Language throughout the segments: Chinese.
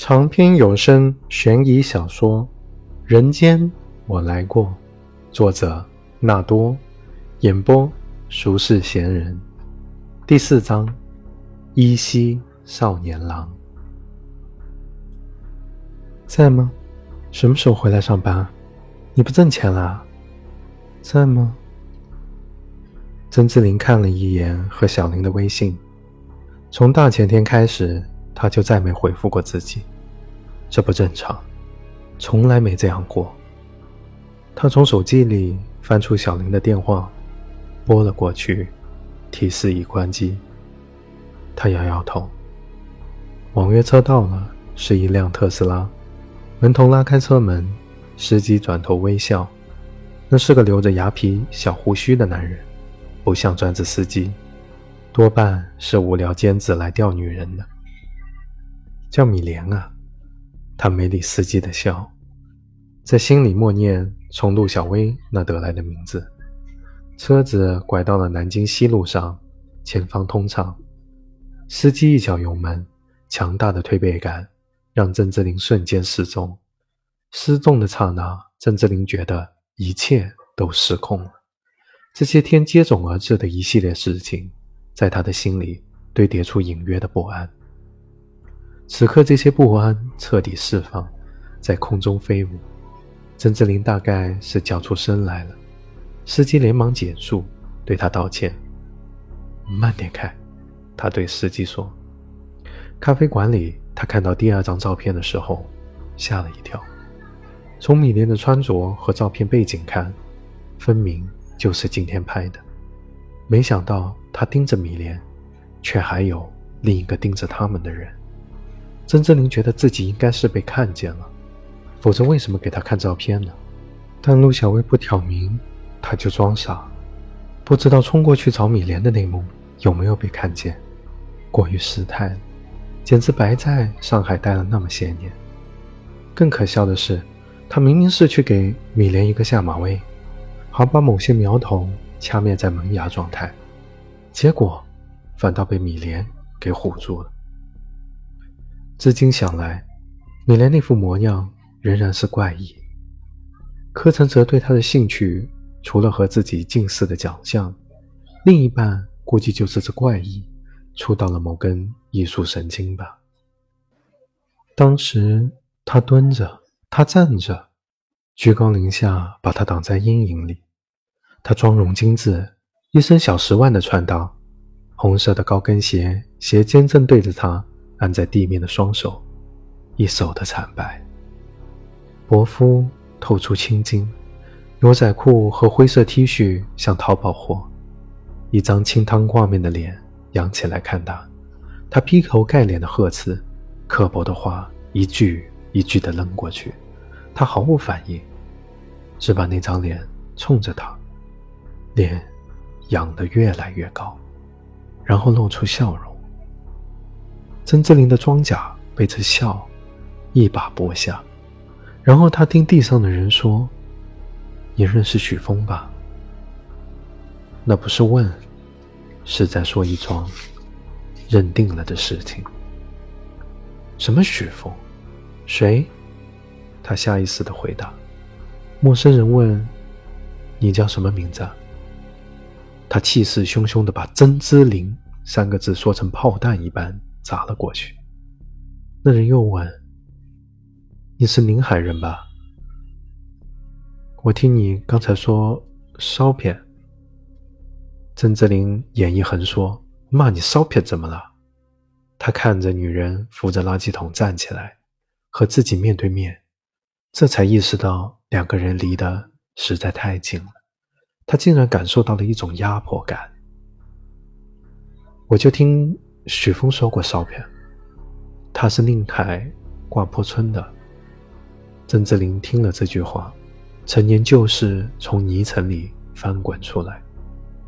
长篇有声悬疑小说《人间我来过》，作者纳多，演播俗世闲人，第四章：依稀少年郎，在吗？什么时候回来上班？你不挣钱了？在吗？曾志林看了一眼和小林的微信，从大前天开始。他就再没回复过自己，这不正常，从来没这样过。他从手机里翻出小林的电话，拨了过去，提示已关机。他摇摇头。网约车到了，是一辆特斯拉。门童拉开车门，司机转头微笑，那是个留着牙皮、小胡须的男人，不像专职司机，多半是无聊兼职来钓女人的。叫米莲啊，他没理司机的笑，在心里默念从陆小薇那得来的名字。车子拐到了南京西路上，前方通畅。司机一脚油门，强大的推背感让郑志林瞬间失踪。失踪的刹那，郑志林觉得一切都失控了。这些天接踵而至的一系列事情，在他的心里堆叠出隐约的不安。此刻，这些不安彻底释放，在空中飞舞。曾志林大概是叫出声来了，司机连忙减速，对他道歉：“慢点开。”他对司机说。咖啡馆里，他看到第二张照片的时候，吓了一跳。从米莲的穿着和照片背景看，分明就是今天拍的。没想到他盯着米莲，却还有另一个盯着他们的人。曾志林觉得自己应该是被看见了，否则为什么给他看照片呢？但陆小薇不挑明，他就装傻，不知道冲过去找米莲的那幕有没有被看见。过于失态，简直白在上海待了那么些年。更可笑的是，他明明是去给米莲一个下马威，好把某些苗头掐灭在萌芽状态，结果反倒被米莲给唬住了。至今想来，米莲那副模样仍然是怪异。柯承泽对她的兴趣，除了和自己近似的长相，另一半估计就是这怪异触到了某根艺术神经吧。当时他蹲着，他站着，居高临下把他挡在阴影里。他妆容精致，一身小十万的穿搭，红色的高跟鞋，鞋尖正对着他。按在地面的双手，一手的惨白。薄肤透出青筋，牛仔裤和灰色 T 恤像淘宝货。一张清汤挂面的脸扬起来看他，他劈头盖脸的呵斥，刻薄的话一句一句的扔过去，他毫无反应，只把那张脸冲着他，脸仰得越来越高，然后露出笑容。曾志林的装甲被这笑一把剥下，然后他听地上的人说：“你认识许峰吧？”那不是问，是在说一桩认定了的事情。什么许峰？谁？他下意识的回答。陌生人问：“你叫什么名字？”他气势汹汹的把“曾之林”三个字说成炮弹一般。砸了过去。那人又问：“你是宁海人吧？”我听你刚才说烧片。曾志林眼一横说：“骂你烧片怎么了？”他看着女人扶着垃圾桶站起来，和自己面对面，这才意识到两个人离得实在太近了。他竟然感受到了一种压迫感。我就听。许峰说过照片，他是宁海挂坡村的。曾志林听了这句话，陈年旧事从泥尘里翻滚出来，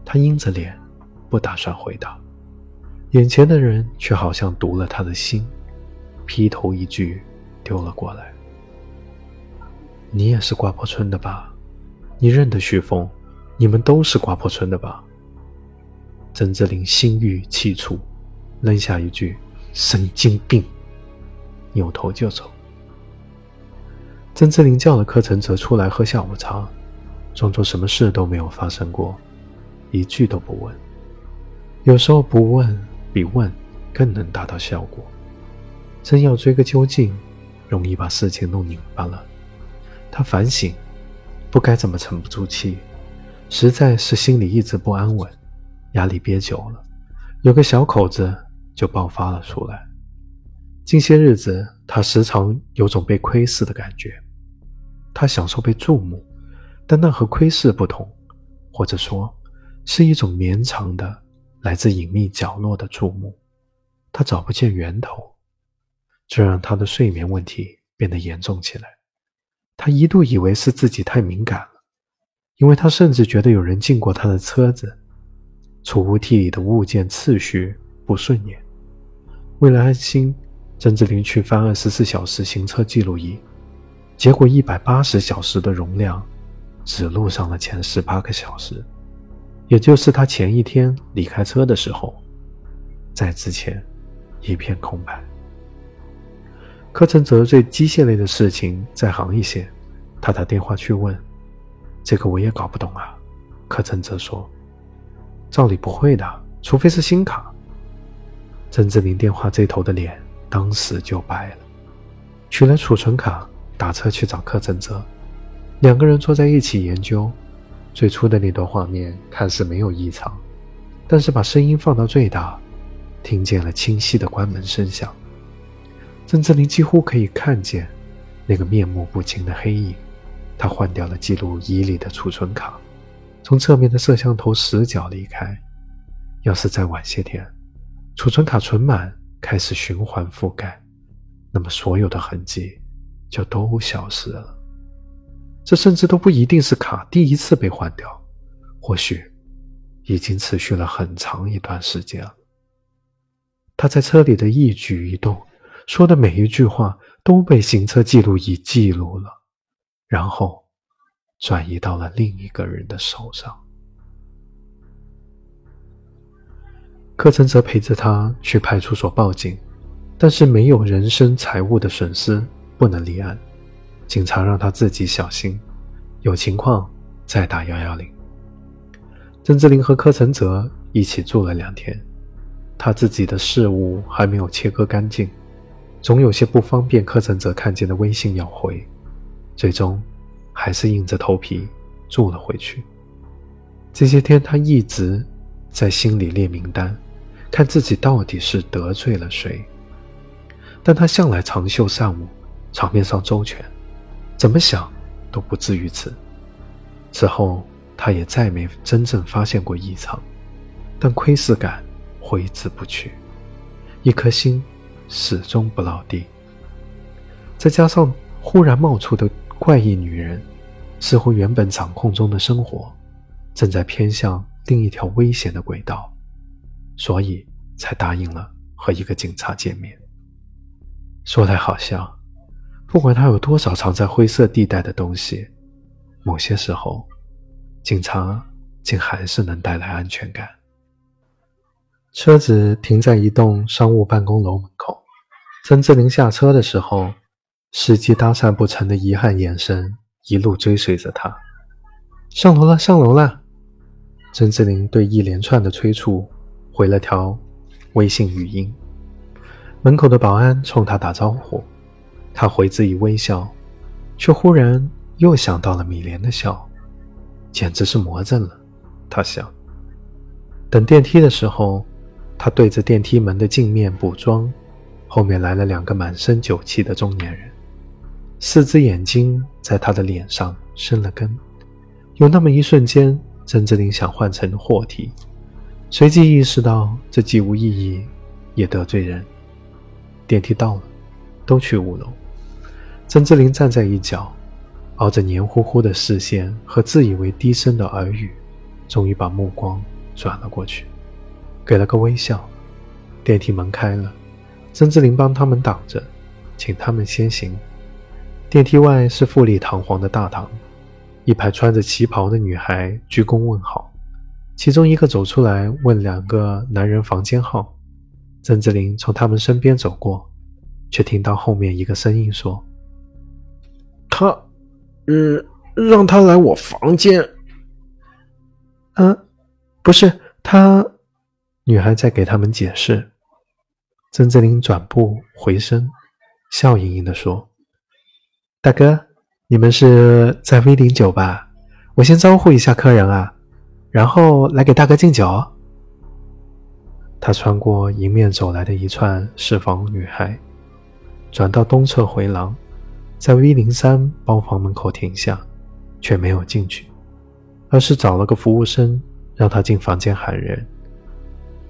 他阴着脸，不打算回答。眼前的人却好像读了他的心，劈头一句丢了过来：“你也是挂坡村的吧？你认得许峰？你们都是挂坡村的吧？”曾志林心欲气促。扔下一句“神经病”，扭头就走。曾志林叫了柯承泽出来喝下午茶，装作什么事都没有发生过，一句都不问。有时候不问比问更能达到效果。真要追个究竟，容易把事情弄拧巴了。他反省，不该这么沉不住气，实在是心里一直不安稳，压力憋久了，有个小口子就爆发了出来。近些日子，他时常有种被窥视的感觉。他享受被注目，但那和窥视不同，或者说，是一种绵长的、来自隐秘角落的注目。他找不见源头，这让他的睡眠问题变得严重起来。他一度以为是自己太敏感了，因为他甚至觉得有人进过他的车子，储物屉里的物件次序不顺眼。为了安心。曾志林去翻二十四小时行车记录仪，结果一百八十小时的容量只录上了前十八个小时，也就是他前一天离开车的时候，在之前一片空白。柯承泽对机械类的事情在行一些，他打电话去问，这个我也搞不懂啊。柯承泽说：“照理不会的，除非是新卡。”曾志林电话这头的脸。当时就白了，取了储存卡，打车去找柯承泽。两个人坐在一起研究。最初的那段画面看似没有异常，但是把声音放到最大，听见了清晰的关门声响。曾志林几乎可以看见那个面目不清的黑影。他换掉了记录仪里的储存卡，从侧面的摄像头死角离开。要是再晚些天，储存卡存满。开始循环覆盖，那么所有的痕迹就都消失了。这甚至都不一定是卡第一次被换掉，或许已经持续了很长一段时间了。他在车里的一举一动，说的每一句话都被行车记录仪记录了，然后转移到了另一个人的手上。柯承泽陪着他去派出所报警，但是没有人身财物的损失，不能立案。警察让他自己小心，有情况再打幺幺零。曾志林和柯承泽一起住了两天，他自己的事务还没有切割干净，总有些不方便柯承泽看见的微信要回，最终还是硬着头皮住了回去。这些天他一直在心里列名单。看自己到底是得罪了谁，但他向来长袖善舞，场面上周全，怎么想都不至于此。此后，他也再没真正发现过异常，但窥视感挥之不去，一颗心始终不落地。再加上忽然冒出的怪异女人，似乎原本掌控中的生活，正在偏向另一条危险的轨道。所以才答应了和一个警察见面。说来好笑，不管他有多少藏在灰色地带的东西，某些时候，警察竟还是能带来安全感。车子停在一栋商务办公楼门口，曾志林下车的时候，司机搭讪不成的遗憾眼神一路追随着他。上楼了，上楼了。曾志林对一连串的催促。回了条微信语音，门口的保安冲他打招呼，他回之以微笑，却忽然又想到了米莲的笑，简直是魔怔了。他想，等电梯的时候，他对着电梯门的镜面补妆，后面来了两个满身酒气的中年人，四只眼睛在他的脸上生了根，有那么一瞬间，曾志林想换成货体。随即意识到这既无意义，也得罪人。电梯到了，都去五楼。曾志林站在一角，熬着黏糊糊的视线和自以为低声的耳语，终于把目光转了过去，给了个微笑。电梯门开了，曾志林帮他们挡着，请他们先行。电梯外是富丽堂皇的大堂，一排穿着旗袍的女孩鞠躬问好。其中一个走出来问两个男人房间号，曾志林从他们身边走过，却听到后面一个声音说：“他，嗯，让他来我房间。”“嗯，不是他。”女孩在给他们解释。曾志林转步回身，笑盈盈地说：“大哥，你们是在 V 零九吧？我先招呼一下客人啊，然后来给大哥敬酒。”他穿过迎面走来的一串侍房女孩，转到东侧回廊，在 V 零三包房门口停下，却没有进去，而是找了个服务生让他进房间喊人。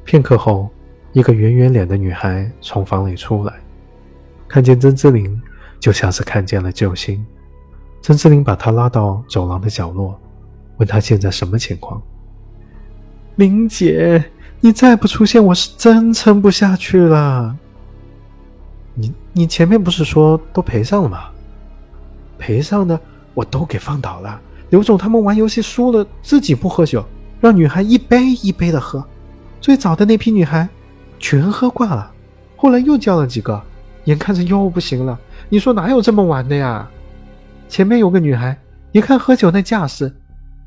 片刻后，一个圆圆脸的女孩从房里出来，看见曾志林，就像是看见了救星。曾志林把她拉到走廊的角落，问他现在什么情况。林姐，你再不出现，我是真撑不下去了。你你前面不是说都赔上了吗？赔上的我都给放倒了。刘总他们玩游戏输了，自己不喝酒，让女孩一杯一杯的喝。最早的那批女孩，全喝挂了，后来又叫了几个，眼看着又不行了。你说哪有这么玩的呀？前面有个女孩，一看喝酒那架势，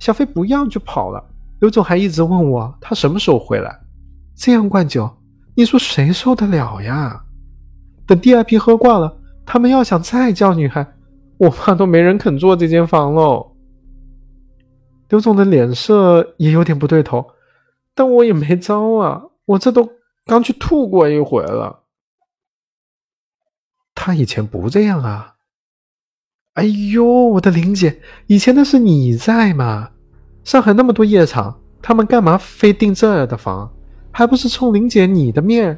小飞不要就跑了。刘总还一直问我他什么时候回来。这样灌酒，你说谁受得了呀？等第二批喝挂了，他们要想再叫女孩，我怕都没人肯做这间房喽。刘总的脸色也有点不对头。但我也没招啊！我这都刚去吐过一回了。他以前不这样啊！哎呦，我的玲姐，以前那是你在嘛？上海那么多夜场，他们干嘛非订这儿的房？还不是冲玲姐你的面？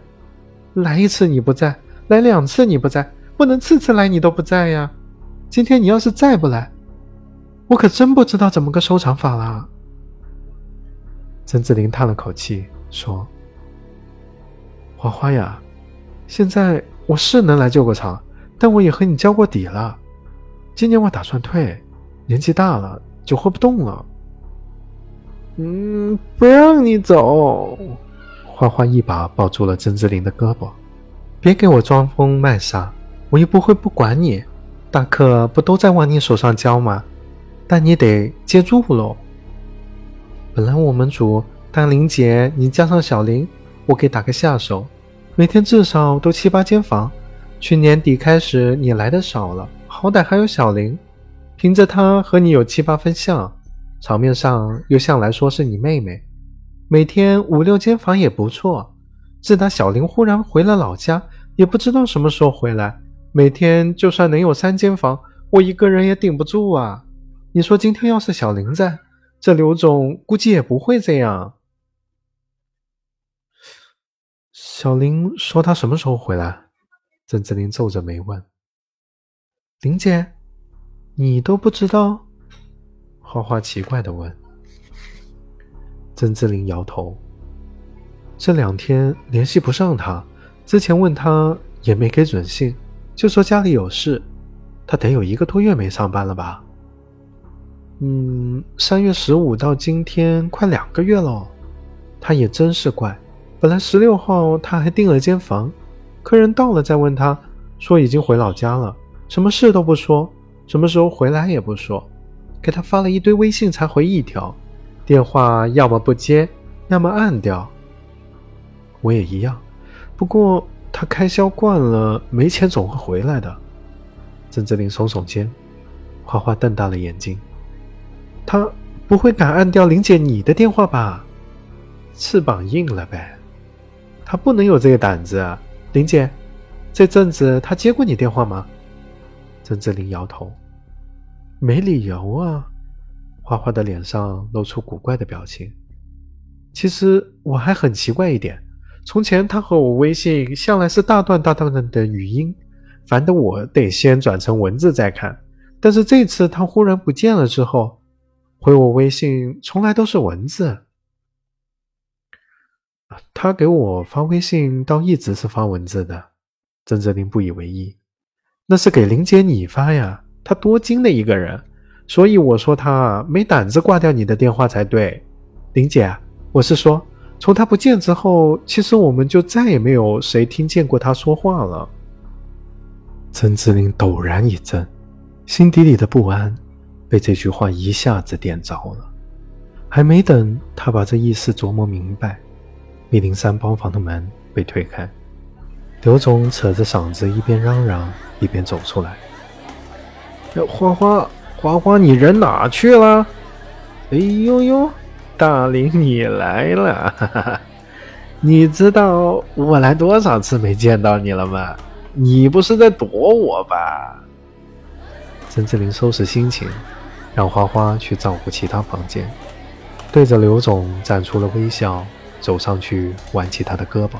来一次你不在，来两次你不在，不能次次来你都不在呀！今天你要是再不来，我可真不知道怎么个收场法了。曾志林叹了口气说：“花花呀，现在我是能来救个场，但我也和你交过底了。今年我打算退，年纪大了就活不动了。嗯，不让你走。”花花一把抱住了曾志林的胳膊：“别给我装疯卖傻，我又不会不管你。大客不都在往你手上交吗？但你得接住喽。”本来我们组当林姐，你加上小林，我给打个下手，每天至少都七八间房。去年底开始你来的少了，好歹还有小林，凭着她和你有七八分像，场面上又向来说是你妹妹，每天五六间房也不错。自打小林忽然回了老家，也不知道什么时候回来，每天就算能有三间房，我一个人也顶不住啊。你说今天要是小林在？这刘总估计也不会这样。小林说：“他什么时候回来？”郑子林皱着眉问：“林姐，你都不知道？”花花奇怪的问。曾志林摇头：“这两天联系不上他，之前问他也没给准信，就说家里有事。他得有一个多月没上班了吧？”嗯，三月十五到今天快两个月了，他也真是怪。本来十六号他还订了间房，客人到了再问他，说已经回老家了，什么事都不说，什么时候回来也不说，给他发了一堆微信才回一条，电话要么不接，要么按掉。我也一样，不过他开销惯了，没钱总会回来的。郑志林耸耸肩，花花瞪大了眼睛。他不会敢按掉林姐你的电话吧？翅膀硬了呗。他不能有这个胆子。林姐，这阵子他接过你电话吗？郑志林摇头，没理由啊。花花的脸上露出古怪的表情。其实我还很奇怪一点，从前他和我微信向来是大段大段的语音，烦得我得先转成文字再看。但是这次他忽然不见了之后。回我微信从来都是文字，他给我发微信倒一直是发文字的。郑泽林不以为意，那是给林姐你发呀，他多精的一个人，所以我说他没胆子挂掉你的电话才对。林姐，我是说，从他不见之后，其实我们就再也没有谁听见过他说话了。曾志林陡然一震，心底里的不安被这句话一下子点着了。还没等他把这意思琢磨明白，密林山包房的门被推开，刘总扯着嗓子一边嚷嚷一边走出来：“花花，花花，你人哪去了？哎呦呦，大林你来了！哈哈，你知道我来多少次没见到你了吗？你不是在躲我吧？”曾志林收拾心情，让花花去照顾其他房间。对着刘总展出了微笑，走上去挽起他的胳膊。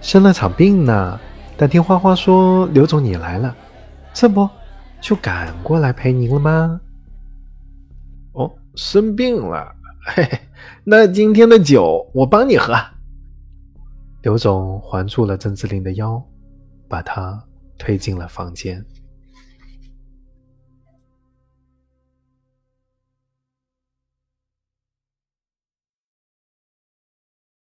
生了场病呢，但听花花说刘总你来了，这不就赶过来陪您了吗？哦，生病了，嘿嘿，那今天的酒我帮你喝。刘总环住了郑志林的腰，把他推进了房间。